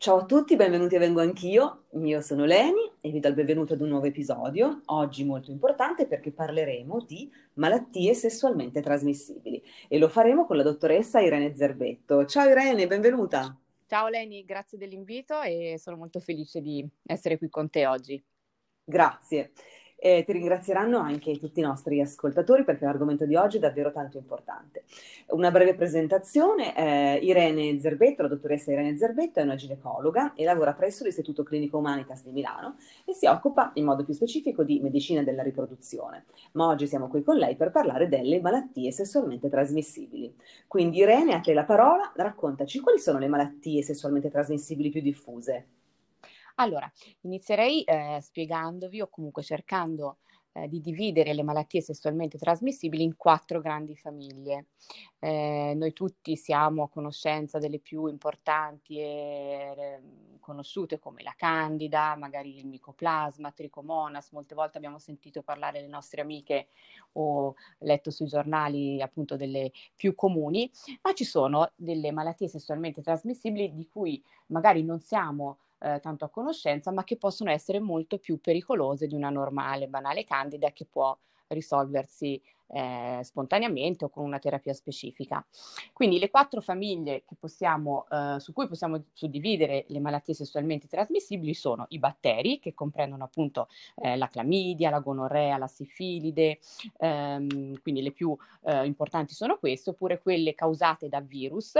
Ciao a tutti, benvenuti a Vengo Anch'io. Io sono Leni e vi do il benvenuto ad un nuovo episodio, oggi molto importante perché parleremo di malattie sessualmente trasmissibili e lo faremo con la dottoressa Irene Zerbetto. Ciao Irene, benvenuta. Ciao Leni, grazie dell'invito e sono molto felice di essere qui con te oggi. Grazie. E ti ringrazieranno anche tutti i nostri ascoltatori perché l'argomento di oggi è davvero tanto importante. Una breve presentazione, eh, Irene Zerbetto, la dottoressa Irene Zerbetto è una ginecologa e lavora presso l'Istituto Clinico Humanitas di Milano e si occupa in modo più specifico di medicina della riproduzione. Ma oggi siamo qui con lei per parlare delle malattie sessualmente trasmissibili. Quindi Irene, a te la parola, raccontaci quali sono le malattie sessualmente trasmissibili più diffuse. Allora, inizierei eh, spiegandovi o comunque cercando eh, di dividere le malattie sessualmente trasmissibili in quattro grandi famiglie. Eh, noi tutti siamo a conoscenza delle più importanti e eh, conosciute come la candida, magari il micoplasma, tricomonas, molte volte abbiamo sentito parlare le nostre amiche o letto sui giornali appunto delle più comuni, ma ci sono delle malattie sessualmente trasmissibili di cui magari non siamo eh, tanto a conoscenza, ma che possono essere molto più pericolose di una normale, banale candida che può risolversi eh, spontaneamente o con una terapia specifica. Quindi le quattro famiglie possiamo, eh, su cui possiamo suddividere le malattie sessualmente trasmissibili sono i batteri, che comprendono appunto eh, la clamidia, la gonorrea, la sifilide, ehm, quindi le più eh, importanti sono queste, oppure quelle causate da virus,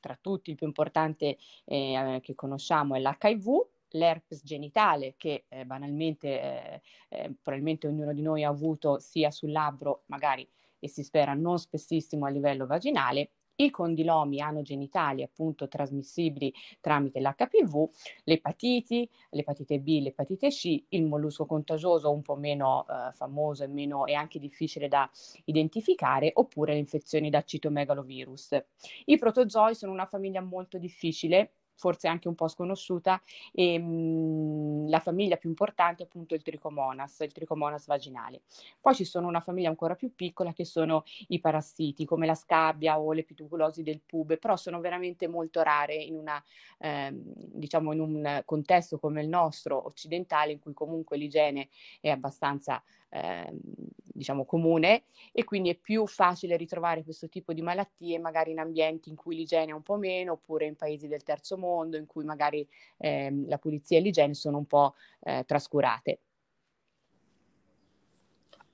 tra tutti il più importante eh, che conosciamo è l'HIV, l'herpes genitale che eh, banalmente eh, eh, probabilmente ognuno di noi ha avuto sia sul labbro, magari e si spera non spessissimo a livello vaginale, i condilomi anogenitali appunto trasmissibili tramite l'HPV, l'epatiti, l'epatite B, l'epatite C, il mollusco contagioso un po' meno eh, famoso e, meno, e anche difficile da identificare, oppure le infezioni da citomegalovirus. I protozoi sono una famiglia molto difficile forse anche un po' sconosciuta, e mh, mhmm, la famiglia più importante è appunto il tricomonas, il tricomonas vaginale. Poi ci sono una famiglia ancora più piccola che sono i parassiti, come la scabbia o le pituculosi del pube, però sono veramente molto rare in, una, eh, diciamo in un contesto come il nostro occidentale, in cui comunque l'igiene è abbastanza eh, diciamo comune e quindi è più facile ritrovare questo tipo di malattie magari in ambienti in cui l'igiene è un po' meno oppure in paesi del terzo mondo in cui magari eh, la pulizia e l'igiene sono un po' eh, trascurate.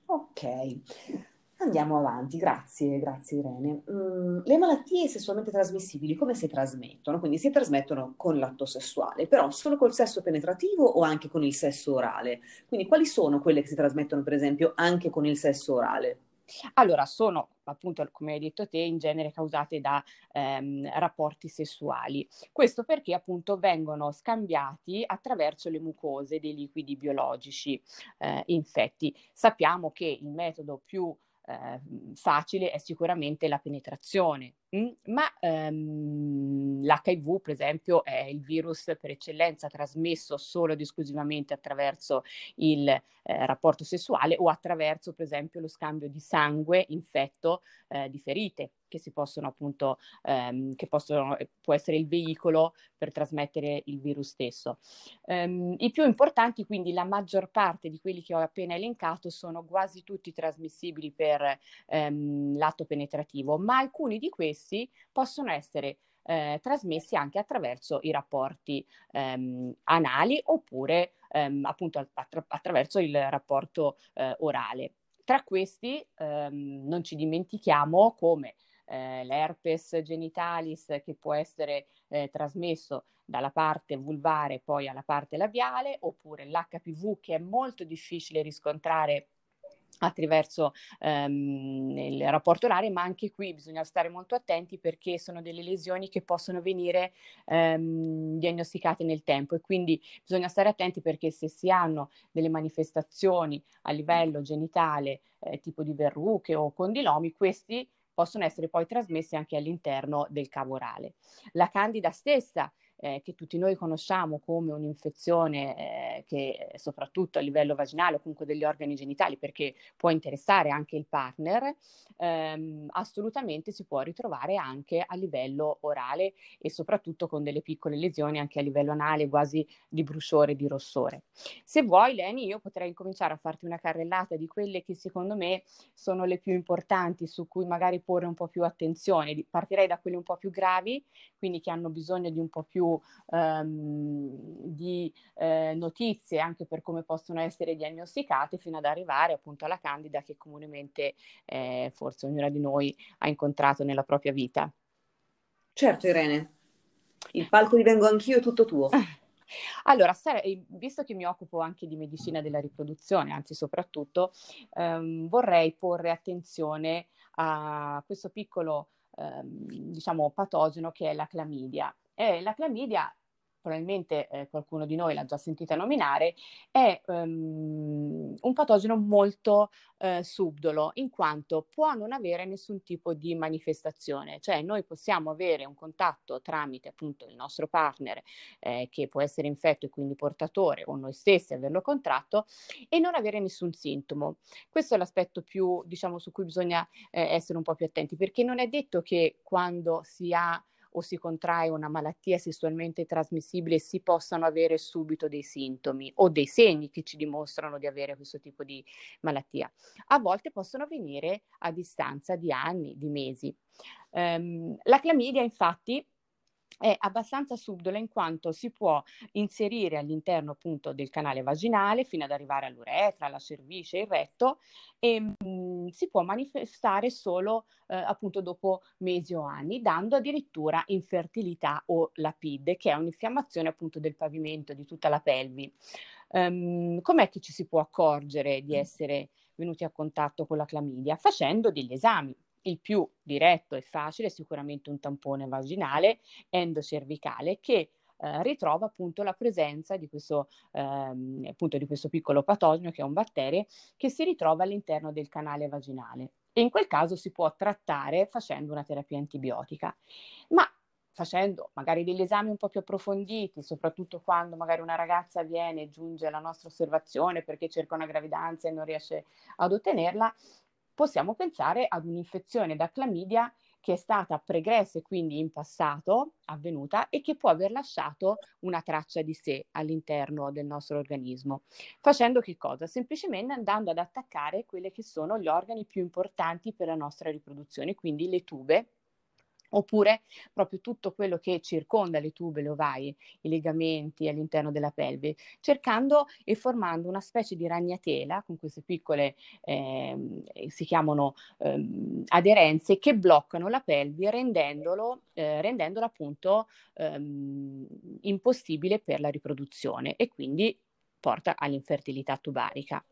Ok. Andiamo avanti, grazie, grazie Irene. Mm, le malattie sessualmente trasmissibili come si trasmettono? Quindi si trasmettono con l'atto sessuale, però solo col sesso penetrativo o anche con il sesso orale? Quindi quali sono quelle che si trasmettono per esempio anche con il sesso orale? Allora, sono appunto, come hai detto te, in genere causate da ehm, rapporti sessuali. Questo perché appunto vengono scambiati attraverso le mucose dei liquidi biologici eh, infetti. Sappiamo che il metodo più eh, facile è sicuramente la penetrazione? Mm? ma ehm, l'HIV per esempio è il virus per eccellenza trasmesso solo ed esclusivamente attraverso il eh, rapporto sessuale o attraverso per esempio lo scambio di sangue infetto eh, di ferite che si possono appunto, ehm, che possono, eh, può essere il veicolo per trasmettere il virus stesso. Um, I più importanti, quindi la maggior parte di quelli che ho appena elencato, sono quasi tutti trasmissibili per ehm, l'atto penetrativo, ma alcuni di questi possono essere eh, trasmessi anche attraverso i rapporti ehm, anali oppure ehm, appunto attra- attraverso il rapporto eh, orale. Tra questi ehm, non ci dimentichiamo come eh, l'herpes genitalis che può essere eh, trasmesso dalla parte vulvare poi alla parte labiale, oppure l'HPV che è molto difficile riscontrare attraverso ehm, il rapporto orale, ma anche qui bisogna stare molto attenti perché sono delle lesioni che possono venire ehm, diagnosticate nel tempo. E quindi bisogna stare attenti perché se si hanno delle manifestazioni a livello genitale eh, tipo di verruche o condilomi, questi possono essere poi trasmessi anche all'interno del cavo orale. La candida stessa eh, che tutti noi conosciamo come un'infezione eh, che soprattutto a livello vaginale o comunque degli organi genitali, perché può interessare anche il partner, ehm, assolutamente si può ritrovare anche a livello orale e soprattutto con delle piccole lesioni anche a livello anale, quasi di bruciore, di rossore. Se vuoi, Leni, io potrei cominciare a farti una carrellata di quelle che secondo me sono le più importanti, su cui magari porre un po' più attenzione. Partirei da quelle un po' più gravi, quindi che hanno bisogno di un po' più ehm, di eh, notizie anche per come possono essere diagnosticate, fino ad arrivare appunto alla candida che comunemente eh, forse ognuna di noi ha incontrato nella propria vita. Certo, Irene. Il palco divengo anch'io tutto tuo. Allora, visto che mi occupo anche di medicina della riproduzione, anzi soprattutto, ehm, vorrei porre attenzione a questo piccolo, ehm, diciamo, patogeno che è la clamidia. E la clamidia probabilmente eh, qualcuno di noi l'ha già sentita nominare, è um, un patogeno molto eh, subdolo, in quanto può non avere nessun tipo di manifestazione, cioè noi possiamo avere un contatto tramite appunto il nostro partner eh, che può essere infetto e quindi portatore o noi stessi averlo contratto e non avere nessun sintomo. Questo è l'aspetto più, diciamo, su cui bisogna eh, essere un po' più attenti, perché non è detto che quando si ha o si contrae una malattia sessualmente trasmissibile si possano avere subito dei sintomi o dei segni che ci dimostrano di avere questo tipo di malattia. A volte possono avvenire a distanza di anni, di mesi. Um, la clamidia infatti è abbastanza subdola in quanto si può inserire all'interno appunto del canale vaginale fino ad arrivare all'uretra, alla cervice, il retto e mh, mhmm, si può manifestare solo eh, appunto dopo mesi o anni, dando addirittura infertilità o lapide, che è un'infiammazione appunto del pavimento di tutta la pelvi. Um, com'è che ci si può accorgere di essere venuti a contatto con la clamidia? Facendo degli esami il più diretto e facile è sicuramente un tampone vaginale endocervicale che eh, ritrova appunto la presenza di questo, ehm, appunto di questo piccolo patogeno che è un batterio che si ritrova all'interno del canale vaginale e in quel caso si può trattare facendo una terapia antibiotica. Ma facendo magari degli esami un po' più approfonditi, soprattutto quando magari una ragazza viene e giunge alla nostra osservazione perché cerca una gravidanza e non riesce ad ottenerla, possiamo pensare ad un'infezione da clamidia che è stata pregressa e quindi in passato avvenuta e che può aver lasciato una traccia di sé all'interno del nostro organismo. Facendo che cosa? Semplicemente andando ad attaccare quelli che sono gli organi più importanti per la nostra riproduzione, quindi le tube oppure proprio tutto quello che circonda le tube, le ovaie, i legamenti all'interno della pelve, cercando e formando una specie di ragnatela con queste piccole, eh, si chiamano eh, aderenze, che bloccano la pelve rendendolo, eh, rendendola appunto ehm, impossibile per la riproduzione e quindi porta all'infertilità tubarica.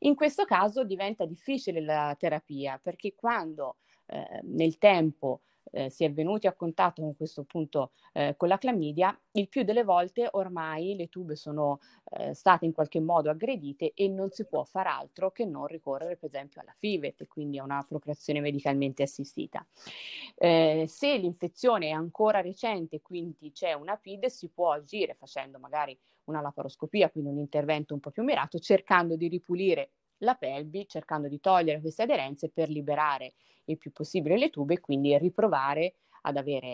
In questo caso diventa difficile la terapia perché quando eh, nel tempo eh, si è venuti a contatto con questo punto eh, con la clamidia, il più delle volte ormai le tube sono eh, state in qualche modo aggredite e non si può far altro che non ricorrere per esempio alla FIVET, quindi a una procreazione medicalmente assistita. Eh, se l'infezione è ancora recente, quindi c'è una PID, si può agire facendo magari una laparoscopia, quindi un intervento un po' più mirato, cercando di ripulire la pelvi cercando di togliere queste aderenze per liberare il più possibile le tube e quindi riprovare ad avere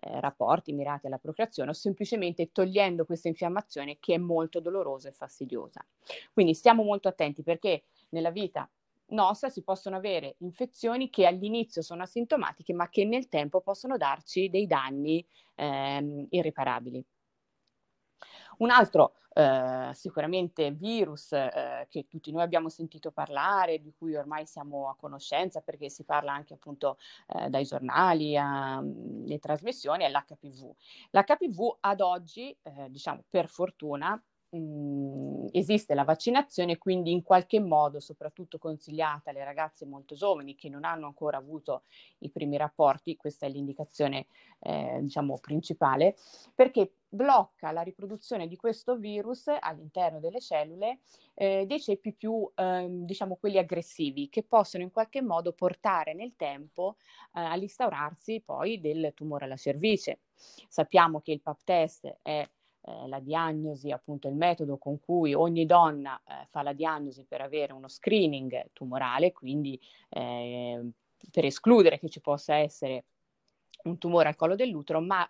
eh, rapporti mirati alla procreazione o semplicemente togliendo questa infiammazione che è molto dolorosa e fastidiosa. Quindi stiamo molto attenti perché nella vita nostra si possono avere infezioni che all'inizio sono asintomatiche ma che nel tempo possono darci dei danni ehm, irreparabili. Un altro eh, sicuramente virus eh, che tutti noi abbiamo sentito parlare, di cui ormai siamo a conoscenza perché si parla anche appunto eh, dai giornali, alle trasmissioni, è l'HPV. L'HPV ad oggi, eh, diciamo per fortuna, mh, esiste la vaccinazione, quindi in qualche modo, soprattutto consigliata alle ragazze molto giovani che non hanno ancora avuto i primi rapporti, questa è l'indicazione eh, diciamo principale, perché blocca la riproduzione di questo virus all'interno delle cellule eh, dei ceppi più, eh, diciamo, quelli aggressivi, che possono in qualche modo portare nel tempo eh, all'instaurarsi poi del tumore alla cervice. Sappiamo che il PAP test è eh, la diagnosi, appunto il metodo con cui ogni donna eh, fa la diagnosi per avere uno screening tumorale, quindi eh, per escludere che ci possa essere un tumore al collo dell'utero, ma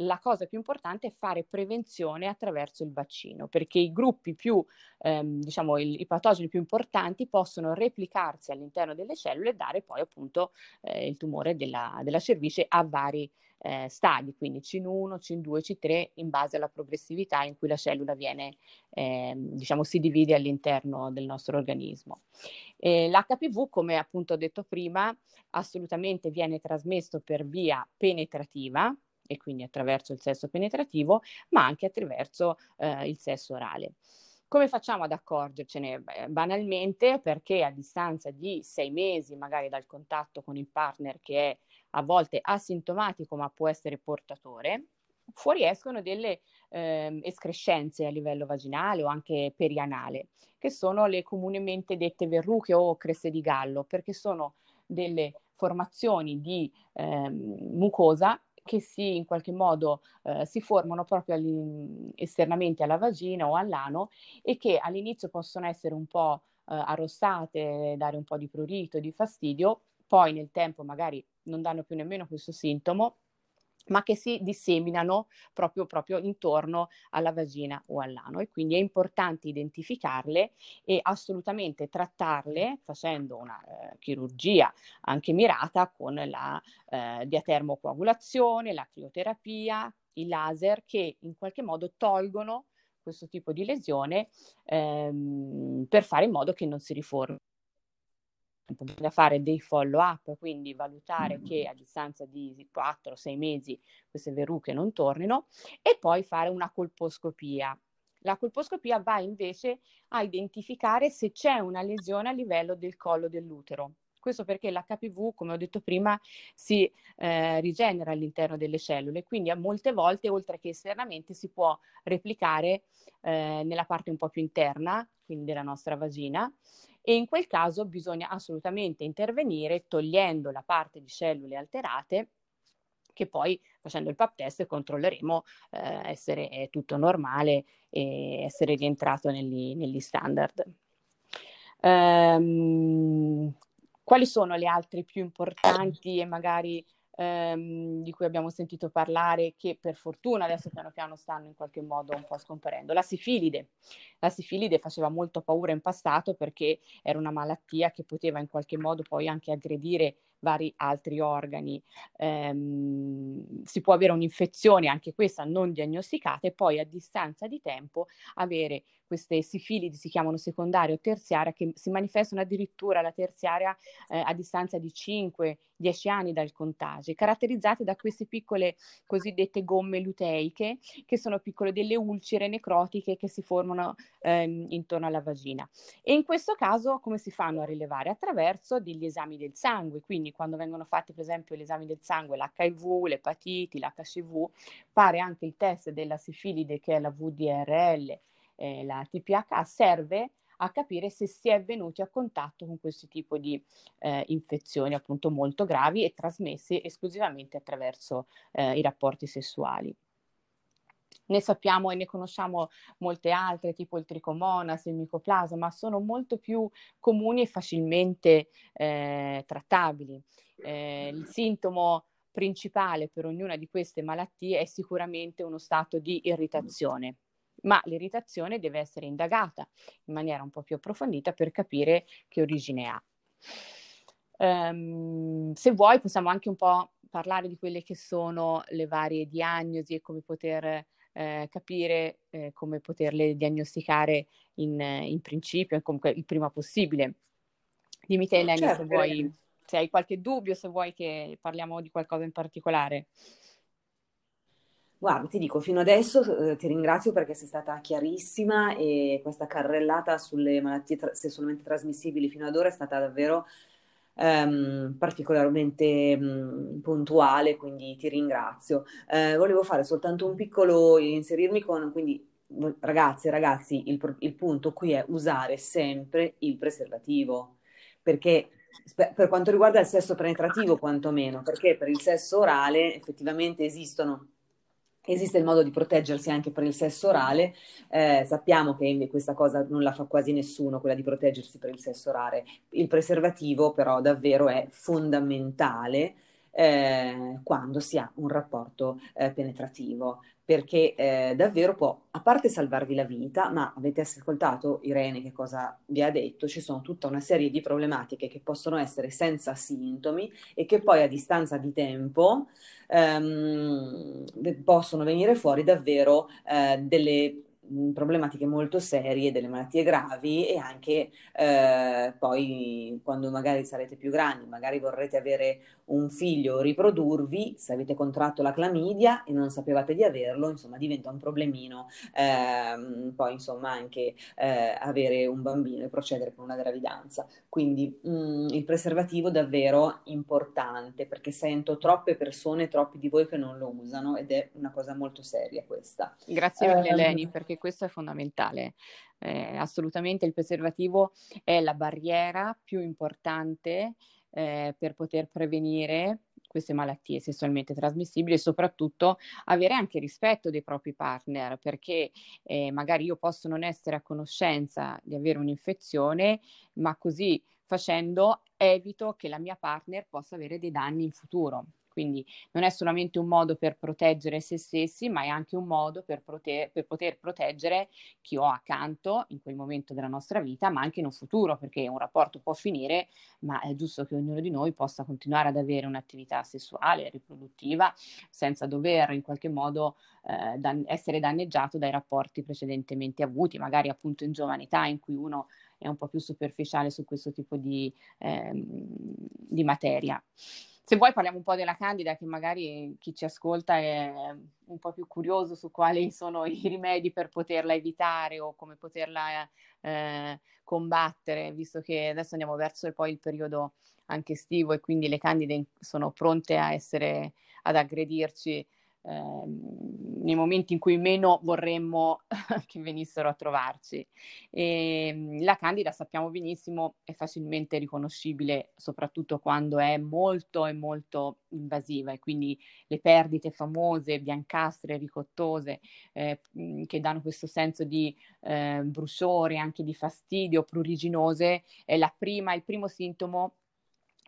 la cosa più importante è fare prevenzione attraverso il vaccino, perché i gruppi più, ehm, diciamo, il, i patogeni più importanti possono replicarsi all'interno delle cellule e dare poi appunto eh, il tumore della, della cervice a vari eh, stadi, quindi C1, C2, C3, in base alla progressività in cui la cellula viene, eh, diciamo, si divide all'interno del nostro organismo. Eh, L'HPV, come appunto ho detto prima, assolutamente viene trasmesso per via penetrativa, e quindi attraverso il sesso penetrativo, ma anche attraverso eh, il sesso orale. Come facciamo ad accorgercene? Banalmente perché a distanza di sei mesi, magari dal contatto con il partner che è a volte asintomatico ma può essere portatore, fuoriescono delle eh, escrescenze a livello vaginale o anche perianale, che sono le comunemente dette verruche o creste di gallo, perché sono delle formazioni di eh, mucosa che si in qualche modo eh, si formano proprio esternamente alla vagina o all'ano e che all'inizio possono essere un po' eh, arrossate, dare un po' di prurito, di fastidio, poi nel tempo magari non danno più nemmeno questo sintomo ma che si disseminano proprio, proprio, intorno alla vagina o all'ano e quindi è importante identificarle e assolutamente trattarle facendo una eh, chirurgia anche mirata con la eh, diatermocoagulazione, la crioterapia, i laser che in qualche modo tolgono questo tipo di lesione ehm, per fare in modo che non si riformi bisogna fare dei follow up, quindi valutare che a distanza di 4-6 mesi queste verruche non tornino e poi fare una colposcopia. La colposcopia va invece a identificare se c'è una lesione a livello del collo dell'utero. Questo perché l'HPV, come ho detto prima, si eh, rigenera all'interno delle cellule, quindi a molte volte, oltre che esternamente, si può replicare eh, nella parte un po' più interna, quindi della nostra vagina, e in quel caso bisogna assolutamente intervenire togliendo la parte di cellule alterate che poi facendo il pap test controlleremo eh, essere tutto normale e essere rientrato negli, negli standard. Um, quali sono le altre più importanti e magari ehm, di cui abbiamo sentito parlare, che per fortuna adesso piano piano stanno in qualche modo un po' scomparendo. La sifilide. La sifilide faceva molto paura in passato perché era una malattia che poteva in qualche modo poi anche aggredire vari altri organi. Ehm, si può avere un'infezione, anche questa non diagnosticata, e poi a distanza di tempo avere queste sifilidi, si chiamano secondaria o terziaria, che si manifestano addirittura la terziaria eh, a distanza di 5-10 anni dal contagio, caratterizzate da queste piccole cosiddette gomme luteiche, che sono piccole delle ulcere necrotiche che si formano ehm, intorno alla vagina. E in questo caso come si fanno a rilevare? Attraverso degli esami del sangue, quindi quando vengono fatti per esempio gli esami del sangue, l'HIV, l'epatiti, l'HCV, fare anche il test della sifilide che è la VDRL, eh, la TPH serve a capire se si è venuti a contatto con questo tipo di eh, infezioni appunto molto gravi e trasmesse esclusivamente attraverso eh, i rapporti sessuali. Ne sappiamo e ne conosciamo molte altre, tipo il tricomonas, il micoplasma, ma sono molto più comuni e facilmente eh, trattabili. Eh, il sintomo principale per ognuna di queste malattie è sicuramente uno stato di irritazione ma l'irritazione deve essere indagata in maniera un po' più approfondita per capire che origine ha. Um, se vuoi possiamo anche un po' parlare di quelle che sono le varie diagnosi e come poter eh, capire eh, come poterle diagnosticare in, in, principio e comunque il prima possibile. Dimmi te Eleni certo. se vuoi, se hai qualche dubbio, se vuoi che parliamo di qualcosa in particolare. Guarda, ti dico, fino adesso eh, ti ringrazio perché sei stata chiarissima e questa carrellata sulle malattie tra- sessualmente trasmissibili fino ad ora è stata davvero ehm, particolarmente mh, puntuale, quindi ti ringrazio. Eh, volevo fare soltanto un piccolo, inserirmi con, quindi ragazzi e ragazzi, il, il punto qui è usare sempre il preservativo, perché per quanto riguarda il sesso penetrativo quantomeno, perché per il sesso orale effettivamente esistono Esiste il modo di proteggersi anche per il sesso orale, eh, sappiamo che questa cosa non la fa quasi nessuno, quella di proteggersi per il sesso orale. Il preservativo però davvero è fondamentale eh, quando si ha un rapporto eh, penetrativo, perché eh, davvero può, a parte salvarvi la vita, ma avete ascoltato Irene che cosa vi ha detto, ci sono tutta una serie di problematiche che possono essere senza sintomi e che poi a distanza di tempo ehm, possono venire fuori davvero eh, delle problematiche molto serie, delle malattie gravi e anche eh, poi quando magari sarete più grandi, magari vorrete avere un figlio riprodurvi, se avete contratto la clamidia e non sapevate di averlo, insomma diventa un problemino eh, poi insomma anche eh, avere un bambino e procedere con una gravidanza. Quindi mh, mm, il preservativo davvero importante perché sento troppe persone, troppi di voi che non lo usano ed è una cosa molto seria questa. Grazie mille um, Leni perché questo è fondamentale. Eh, assolutamente il preservativo è la barriera più importante eh, per poter prevenire queste malattie sessualmente trasmissibili e soprattutto avere anche rispetto dei propri partner perché eh, magari io posso non essere a conoscenza di avere un'infezione ma così facendo evito che la mia partner possa avere dei danni in futuro quindi non è solamente un modo per proteggere se stessi, ma è anche un modo per, prote- per poter proteggere chi ho accanto in quel momento della nostra vita, ma anche in un futuro, perché un rapporto può finire, ma è giusto che ognuno di noi possa continuare ad avere un'attività sessuale, riproduttiva, senza dover in qualche modo eh, dan- essere danneggiato dai rapporti precedentemente avuti, magari appunto in giovane età in cui uno è un po' più superficiale su questo tipo di, ehm, di materia. Se vuoi parliamo un po' della Candida, che magari chi ci ascolta è un po' più curioso su quali sono i rimedi per poterla evitare o come poterla eh, combattere, visto che adesso andiamo verso poi il periodo anche estivo e quindi le Candide sono pronte a essere, ad aggredirci eh, nei momenti in cui meno vorremmo che venissero a trovarci. E, ehm, la candida sappiamo benissimo è facilmente riconoscibile, soprattutto quando è molto e molto invasiva e quindi le perdite famose, biancastre, ricottose, eh, che danno questo senso di eh, bruciore, anche di fastidio, pruriginose, è prima, il primo sintomo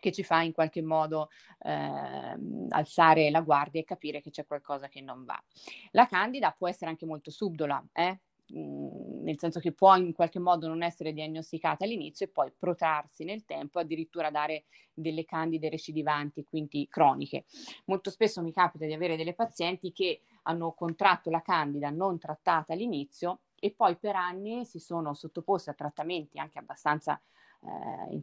che ci fa in qualche modo eh, alzare la guardia e capire che c'è qualcosa che non va. La candida può essere anche molto subdola, eh? Mm, nel senso che può in qualche modo non essere diagnosticata all'inizio e poi protrarsi nel tempo, addirittura dare delle candide recidivanti, quindi croniche. Molto spesso mi capita di avere delle pazienti che hanno contratto la candida non trattata all'inizio e poi per anni si sono sottoposte a trattamenti anche abbastanza eh,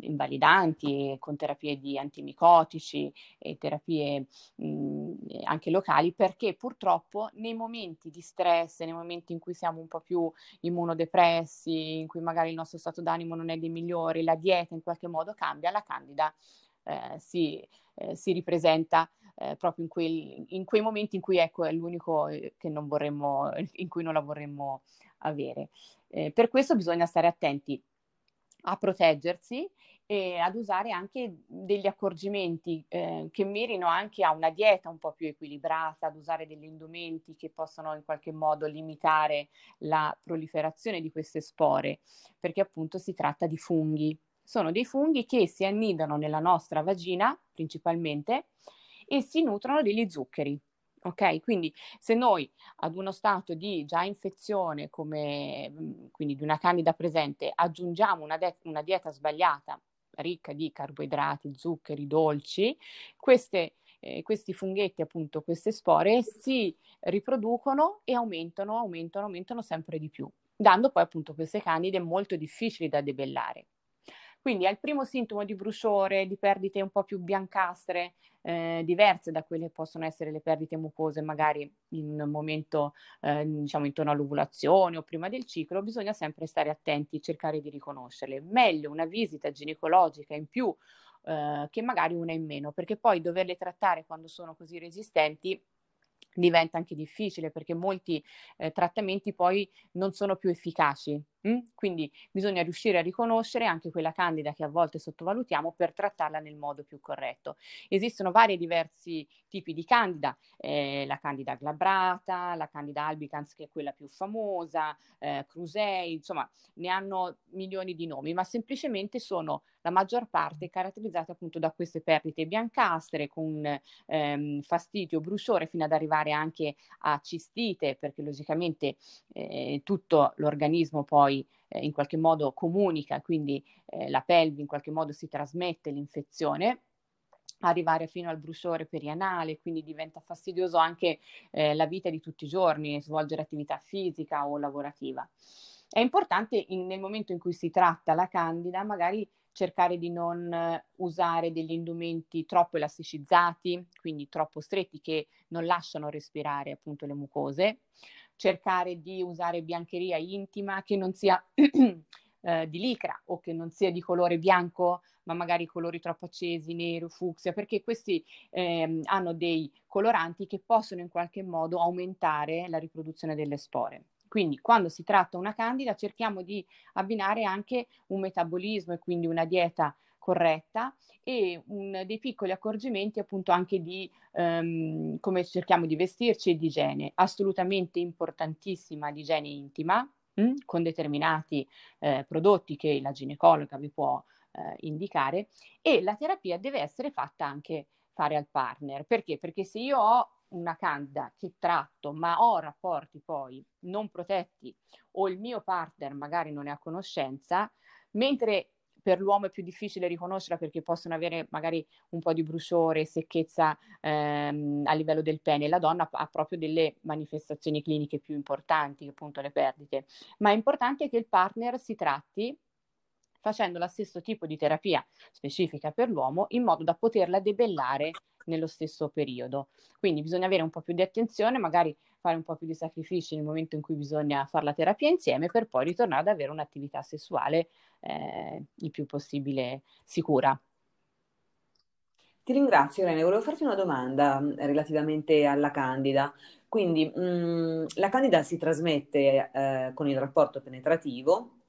invalidanti, con terapie di antimicotici e terapie mh, anche locali, perché purtroppo nei momenti di stress, nei momenti in cui siamo un po' più immunodepressi, in cui magari il nostro stato d'animo non è dei migliori, la dieta in qualche modo cambia, la candida eh, si, eh, si, ripresenta eh, proprio in, quel, in, quei momenti in cui ecco, è l'unico eh, vorremmo, in cui non la vorremmo avere. Eh, per questo bisogna stare attenti a proteggersi e ad usare anche degli accorgimenti eh, che mirino anche a una dieta un po' più equilibrata, ad usare degli indumenti che possano in qualche modo limitare la proliferazione di queste spore, perché appunto si tratta di funghi. Sono dei funghi che si annidano nella nostra vagina principalmente e si nutrono degli zuccheri. Ok, quindi se noi ad uno stato di già infezione, come mhmm, quindi di una candida presente, aggiungiamo una, de- una dieta sbagliata, ricca di carboidrati, zuccheri, dolci, queste, eh, questi funghetti, appunto, queste spore si riproducono e aumentano, aumentano, aumentano sempre di più, dando poi appunto queste candide molto difficili da debellare. Quindi il primo sintomo di bruciore, di perdite un po' più biancastre, eh, diverse da quelle che possono essere le perdite mucose, magari in un momento, eh, diciamo, intorno all'ovulazione o prima del ciclo, bisogna sempre stare attenti e cercare di riconoscerle. Meglio una visita ginecologica in più eh, che magari una in meno, perché poi doverle trattare quando sono così resistenti diventa anche difficile perché molti eh, trattamenti poi non sono più efficaci. Mm? Quindi bisogna riuscire a riconoscere anche quella candida che a volte sottovalutiamo per trattarla nel modo più corretto. Esistono vari diversi tipi di candida, eh, la candida glabrata, la candida albicans che è quella più famosa, eh, crusei, insomma ne hanno milioni di nomi, ma semplicemente sono la maggior parte caratterizzate appunto da queste perdite biancastre con ehm, fastidio, bruciore fino ad arrivare anche a cistite perché logicamente eh, tutto l'organismo poi eh, in qualche modo comunica, quindi eh, la pelvi in qualche modo si trasmette l'infezione arrivare fino al bruciore perianale, quindi diventa fastidioso anche eh, la vita di tutti i giorni, svolgere attività fisica o lavorativa. È importante in, nel momento in cui si tratta la candida magari cercare di non usare degli indumenti troppo elasticizzati, quindi troppo stretti che non lasciano respirare appunto le mucose, cercare di usare biancheria intima che non sia eh, di licra o che non sia di colore bianco, ma magari colori troppo accesi, nero, fucsia, perché questi eh, hanno dei coloranti che possono in qualche modo aumentare la riproduzione delle spore. Quindi quando si tratta una candida cerchiamo di abbinare anche un metabolismo e quindi una dieta corretta e un, dei piccoli accorgimenti appunto anche di um, come cerchiamo di vestirci e di igiene. Assolutamente importantissima l'igiene intima mh, mm, con determinati eh, prodotti che la ginecologa vi può eh, indicare e la terapia deve essere fatta anche fare al partner. Perché? Perché se io ho una candida che tratto, ma ho rapporti poi non protetti o il mio partner magari non è a conoscenza, mentre per l'uomo è più difficile riconoscerla perché possono avere magari un po' di bruciore, secchezza ehm, a livello del pene, la donna ha proprio delle manifestazioni cliniche più importanti, appunto le perdite, ma è importante che il partner si tratti facendo lo stesso tipo di terapia specifica per l'uomo in modo da poterla debellare nello stesso periodo. Quindi bisogna avere un po' più di attenzione, magari fare un po' più di sacrifici nel momento in cui bisogna fare la terapia insieme per poi ritornare ad avere un'attività sessuale eh, il più possibile sicura. Ti ringrazio Irene, volevo farti una domanda mm, relativamente alla candida. Quindi mh, mm, la candida si trasmette eh, con il rapporto penetrativo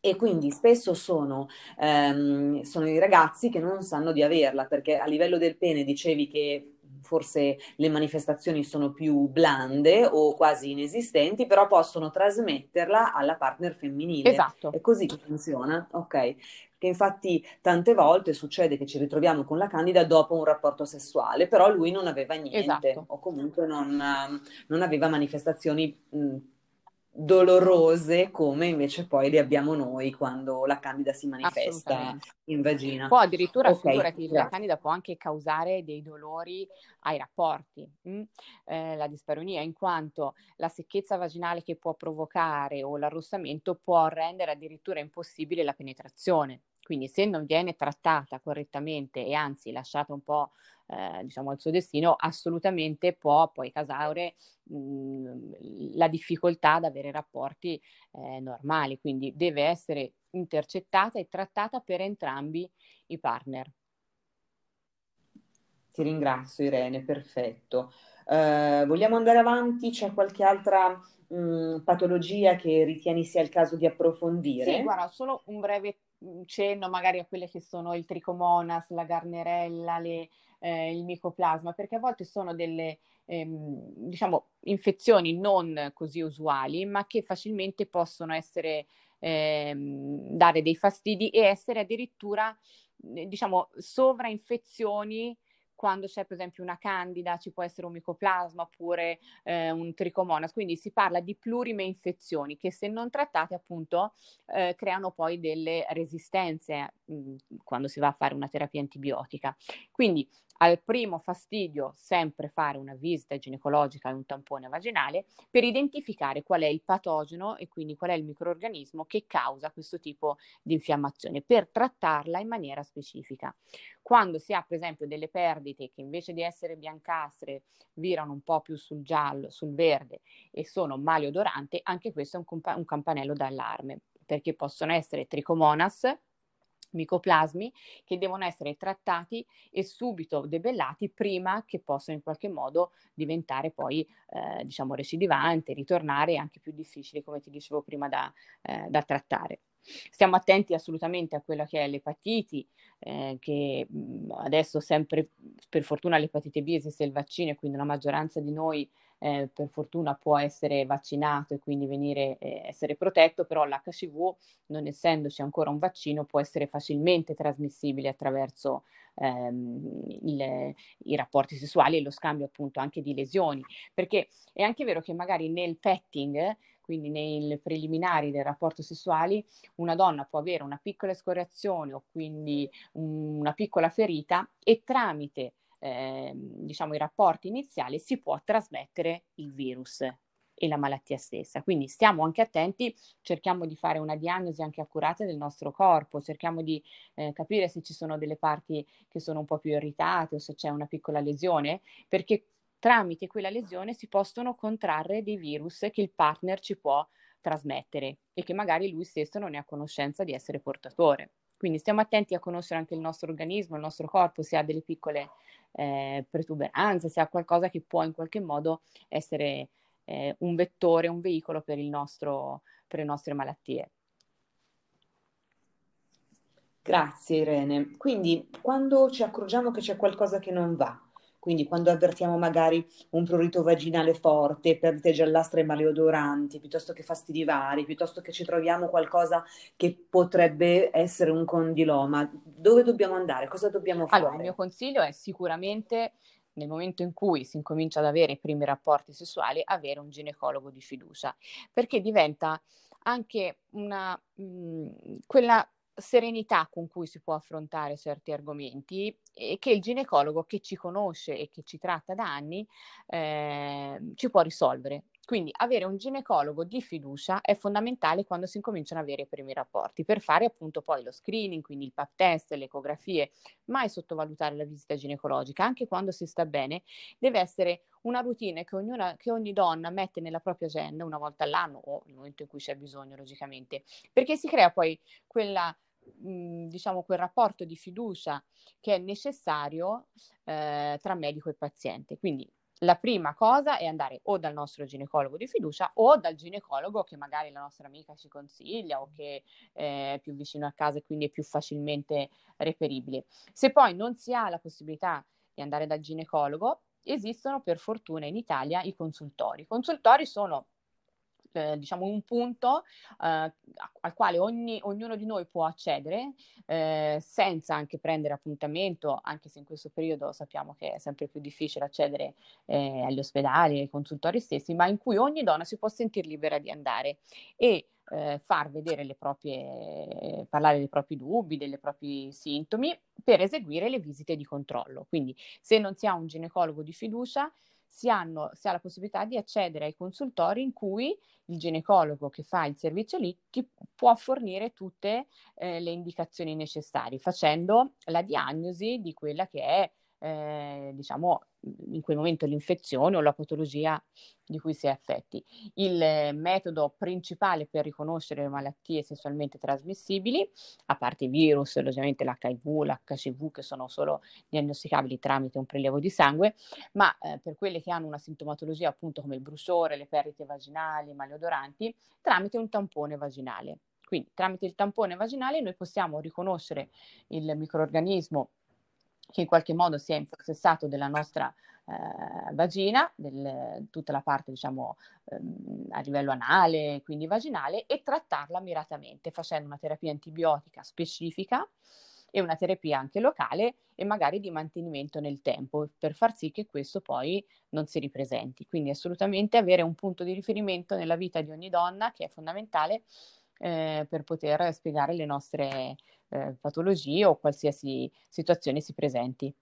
e quindi spesso sono, ehm, sono i ragazzi che non sanno di averla, perché a livello del pene dicevi che forse le manifestazioni sono più blande o quasi inesistenti, però possono trasmetterla alla partner femminile. Esatto. È così che funziona? Ok. Che infatti tante volte succede che ci ritroviamo con la candida dopo un rapporto sessuale, però lui non aveva niente esatto. o comunque non, non aveva manifestazioni mh, dolorose come invece poi le abbiamo noi quando la candida si manifesta in vagina. Può addirittura, okay, figurati, la candida può anche causare dei dolori ai rapporti, mh? Mm? Eh, la disparonia, in quanto la secchezza vaginale che può provocare o l'arrossamento può rendere addirittura impossibile la penetrazione. Quindi se non viene trattata correttamente e anzi lasciata un po' eh, diciamo al suo destino, assolutamente può poi causare mh, mhmm, la difficoltà ad avere rapporti eh, normali, quindi deve essere intercettata e trattata per entrambi i partner. Ti ringrazio Irene, perfetto. Uh, vogliamo andare avanti? C'è qualche altra mh, mhmm, patologia che ritieni sia il caso di approfondire? Sì, guarda, solo un breve cenno magari a quelle che sono il tricomonas, la garnerella, le, eh, il micoplasma, perché a volte sono delle ehm, diciamo, infezioni non così usuali, ma che facilmente possono essere ehm, dare dei fastidi e essere addirittura diciamo sovrainfezioni quando c'è per esempio una candida ci può essere un micoplasma oppure eh, un tricomonas, quindi si parla di plurime infezioni che se non trattate appunto eh, creano poi delle resistenze mh, mm, quando si va a fare una terapia antibiotica. Quindi al primo fastidio sempre fare una visita ginecologica e un tampone vaginale per identificare qual è il patogeno e quindi qual è il microorganismo che causa questo tipo di infiammazione per trattarla in maniera specifica. Quando si ha per esempio delle perdite che invece di essere biancastre virano un po' più sul giallo, sul verde e sono maleodorante, anche questo è un, compa- un campanello d'allarme perché possono essere tricomonas micoplasmi che devono essere trattati e subito debellati prima che possano in qualche modo diventare poi eh, diciamo recidivanti, ritornare anche più difficili come ti dicevo prima da, eh, da trattare. Stiamo attenti assolutamente a quella che è l'epatiti, eh, che mh, adesso sempre per fortuna l'epatite B esiste il vaccino e quindi la maggioranza di noi eh, per fortuna può essere vaccinato e quindi venire, eh, essere protetto, però l'HCV, non essendoci ancora un vaccino, può essere facilmente trasmissibile attraverso ehm, il, i rapporti sessuali e lo scambio appunto anche di lesioni, perché è anche vero che magari nel petting quindi nei preliminari del rapporto sessuale, una donna può avere una piccola escoriazione o quindi una piccola ferita e tramite eh, diciamo, i rapporti iniziali si può trasmettere il virus e la malattia stessa. Quindi stiamo anche attenti, cerchiamo di fare una diagnosi anche accurata del nostro corpo, cerchiamo di eh, capire se ci sono delle parti che sono un po' più irritate o se c'è una piccola lesione, perché tramite quella lesione si possono contrarre dei virus che il partner ci può trasmettere e che magari lui stesso non è a conoscenza di essere portatore. Quindi stiamo attenti a conoscere anche il nostro organismo, il nostro corpo, se ha delle piccole eh, protuberanze, se ha qualcosa che può in qualche modo essere eh, un vettore, un veicolo per, nostro, per le nostre malattie. Grazie Irene. Quindi quando ci accorgiamo che c'è qualcosa che non va, quindi quando avvertiamo magari un prurito vaginale forte, perdite giallastre maleodoranti, piuttosto che fastidi vari, piuttosto che ci troviamo qualcosa che potrebbe essere un condiloma, dove dobbiamo andare? Cosa dobbiamo fare? Allora, il mio consiglio è sicuramente nel momento in cui si incomincia ad avere i primi rapporti sessuali, avere un ginecologo di fiducia, perché diventa anche una, mh, mm, quella serenità con cui si può affrontare certi argomenti e che il ginecologo che ci conosce e che ci tratta da anni eh, ci può risolvere. Quindi avere un ginecologo di fiducia è fondamentale quando si incominciano ad avere i primi rapporti per fare appunto poi lo screening, quindi il pap test, le ecografie, mai sottovalutare la visita ginecologica, anche quando si sta bene, deve essere una routine che, ognuna, che ogni donna mette nella propria agenda una volta all'anno o nel momento in cui c'è bisogno, logicamente, perché si crea poi quella mhmm, diciamo quel rapporto di fiducia che è necessario eh, tra medico e paziente. Quindi la prima cosa è andare o dal nostro ginecologo di fiducia o dal ginecologo che magari la nostra amica ci consiglia o che è più vicino a casa e quindi è più facilmente reperibile. Se poi non si ha la possibilità di andare dal ginecologo, esistono per fortuna in Italia i consultori. I consultori sono eh, diciamo un punto eh, al quale ogni, ognuno di noi può accedere eh, senza anche prendere appuntamento, anche se in questo periodo sappiamo che è sempre più difficile accedere eh, agli ospedali, ai consultori stessi, ma in cui ogni donna si può sentire libera di andare e eh, far vedere le proprie, parlare dei propri dubbi, dei propri sintomi per eseguire le visite di controllo. Quindi se non si ha un ginecologo di fiducia, si, hanno, si ha la possibilità di accedere ai consultori in cui il ginecologo che fa il servizio lì ti può fornire tutte eh, le indicazioni necessarie, facendo la diagnosi di quella che è eh, diciamo, in quel momento l'infezione o la patologia di cui si è affetti. Il metodo principale per riconoscere le malattie sessualmente trasmissibili, a parte i virus, logicamente l'HIV, l'HCV, che sono solo diagnosticabili tramite un prelievo di sangue, ma eh, per quelle che hanno una sintomatologia appunto come il bruciore, le perdite vaginali, i maleodoranti, tramite un tampone vaginale. Quindi tramite il tampone vaginale noi possiamo riconoscere il microorganismo che in qualche modo si è impossessato della nostra eh, vagina, del, tutta la parte diciamo ehm, a livello anale, quindi vaginale, e trattarla miratamente facendo una terapia antibiotica specifica e una terapia anche locale e magari di mantenimento nel tempo per far sì che questo poi non si ripresenti. Quindi assolutamente avere un punto di riferimento nella vita di ogni donna che è fondamentale eh, per poter spiegare le nostre eh, patologie o qualsiasi situazione si presenti.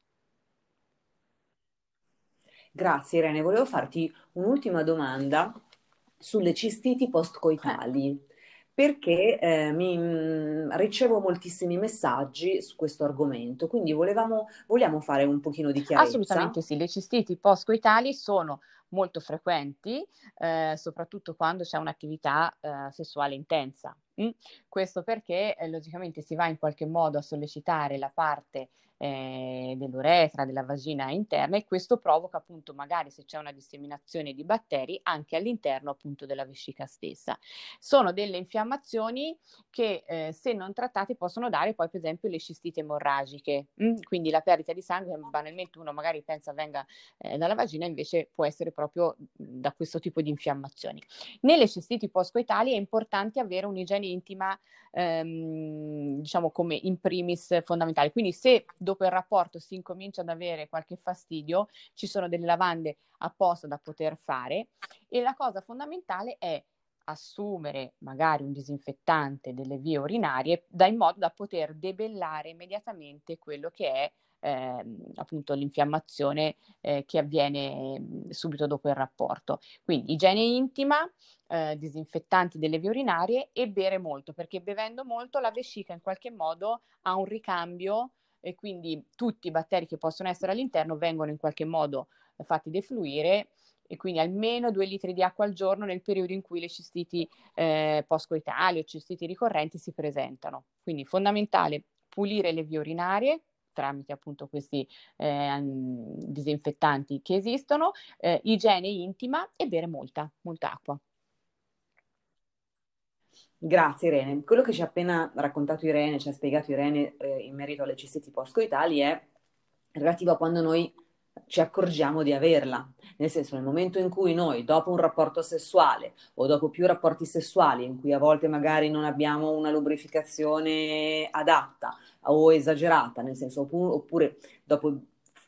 Grazie Irene, volevo farti un'ultima domanda sulle cistiti postcoitali perché eh, mi, mh, mm, ricevo moltissimi messaggi su questo argomento, quindi volevamo, vogliamo fare un pochino di chiarezza. Assolutamente sì, le cistiti postcoitali sono molto frequenti, eh, soprattutto quando c'è un'attività eh, sessuale intensa. Mm? Questo perché eh, logicamente si va in qualche modo a sollecitare la parte eh, dell'uretra, della vagina interna e questo provoca appunto magari se c'è una disseminazione di batteri anche all'interno appunto della vescica stessa. Sono delle infiammazioni che eh, se non trattate possono dare poi per esempio le cistite emorragiche, mm? quindi la perdita di sangue banalmente uno magari pensa venga eh, dalla vagina invece può essere proprio da questo tipo di infiammazioni. Nelle cistiti postcoitali è importante avere un'igiene intima ehm, diciamo come in primis fondamentale, quindi se dopo il rapporto si incomincia ad avere qualche fastidio, ci sono delle lavande apposta da poter fare e la cosa fondamentale è assumere magari un disinfettante delle vie urinarie da in modo da poter debellare immediatamente quello che è eh, appunto l'infiammazione eh, che avviene mm, subito dopo il rapporto. Quindi igiene intima, eh, disinfettanti delle vie urinarie e bere molto, perché bevendo molto la vescica in qualche modo ha un ricambio e quindi tutti i batteri che possono essere all'interno vengono in qualche modo fatti defluire e quindi almeno due litri di acqua al giorno nel periodo in cui le cistiti eh, postcoitali o cistiti ricorrenti si presentano. Quindi fondamentale pulire le vie urinarie tramite appunto questi eh, disinfettanti che esistono, eh, igiene intima e bere molta, molta acqua. Grazie Irene. Quello che ci ha appena raccontato Irene, ci ha spiegato Irene eh, in merito alle cistiti postcoitali è relativo a quando noi ci accorgiamo di averla. Nel senso, nel momento in cui noi, dopo un rapporto sessuale o dopo più rapporti sessuali, in cui a volte magari non abbiamo una lubrificazione adatta o esagerata, nel senso, oppure dopo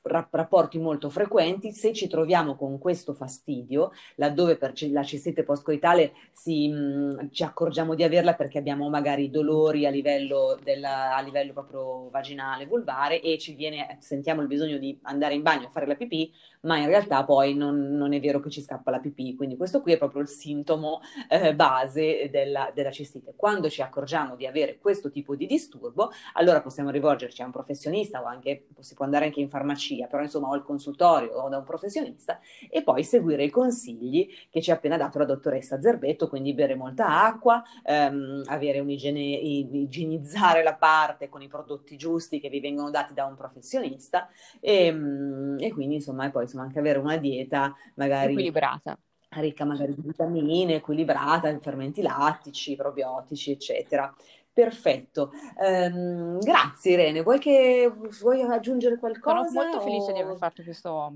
rapporti molto frequenti, se ci troviamo con questo fastidio, laddove per la cistite postcoitale si, mh, ci accorgiamo di averla perché abbiamo magari dolori a livello, della, a livello proprio vaginale, vulvare e ci viene, sentiamo il bisogno di andare in bagno a fare la pipì, ma in realtà poi non, non è vero che ci scappa la pipì, quindi questo qui è proprio il sintomo eh, base della, della cistite. Quando ci accorgiamo di avere questo tipo di disturbo, allora possiamo rivolgerci a un professionista o anche, si può andare anche in farmacia, però insomma o al consultorio o da un professionista e poi seguire i consigli che ci ha appena dato la dottoressa Zerbetto, quindi bere molta acqua, ehm, avere un'igiene, igienizzare la parte con i prodotti giusti che vi vengono dati da un professionista e, ehm, e quindi insomma e poi insomma anche avere una dieta magari equilibrata ricca magari di vitamine, equilibrata, fermenti lattici, probiotici, eccetera. Perfetto, um, grazie Irene. Vuoi, che, vuoi aggiungere qualcosa? Sono molto o... felice di aver fatto questo,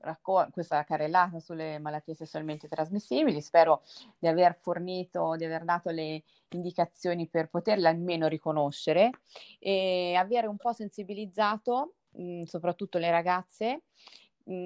raccol- questa carrellata sulle malattie sessualmente trasmissibili. Spero di aver fornito, di aver dato le indicazioni per poterle almeno riconoscere e avere un po' sensibilizzato mh, soprattutto le ragazze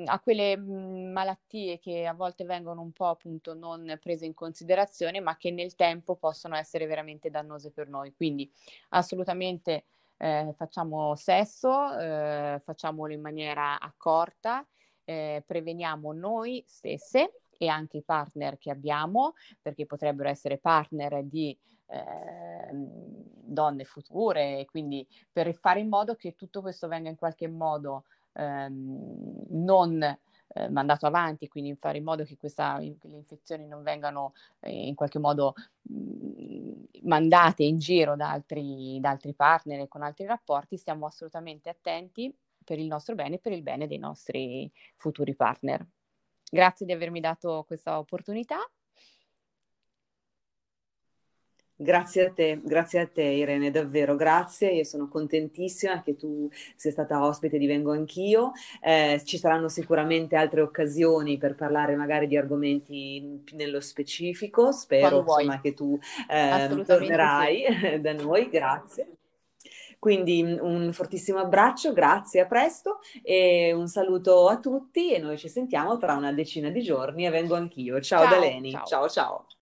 a quelle mhmm, malattie che a volte vengono un po' appunto non prese in considerazione, ma che nel tempo possono essere veramente dannose per noi. Quindi assolutamente eh, facciamo sesso, eh, facciamolo in maniera accorta, eh, preveniamo noi stesse e anche i partner che abbiamo, perché potrebbero essere partner di eh, donne future, quindi per fare in modo che tutto questo venga in qualche modo ehm, non eh, mandato avanti, quindi fare in modo che, questa, le infezioni non vengano eh, in qualche modo mm, mandate in giro da altri, da altri partner e con altri rapporti, stiamo assolutamente attenti per il nostro bene e per il bene dei nostri futuri partner. Grazie di avermi dato questa opportunità Grazie a te, grazie a te Irene, davvero grazie, io sono contentissima che tu sia stata ospite di Vengo Anch'io, eh, ci saranno sicuramente altre occasioni per parlare magari di argomenti nello specifico, spero insomma, che tu eh, tornerai sì. da noi, grazie. Quindi un fortissimo abbraccio, grazie, a presto e un saluto a tutti e noi ci sentiamo tra una decina di giorni e vengo anch'io. Ciao, ciao Daleni, ciao ciao. ciao.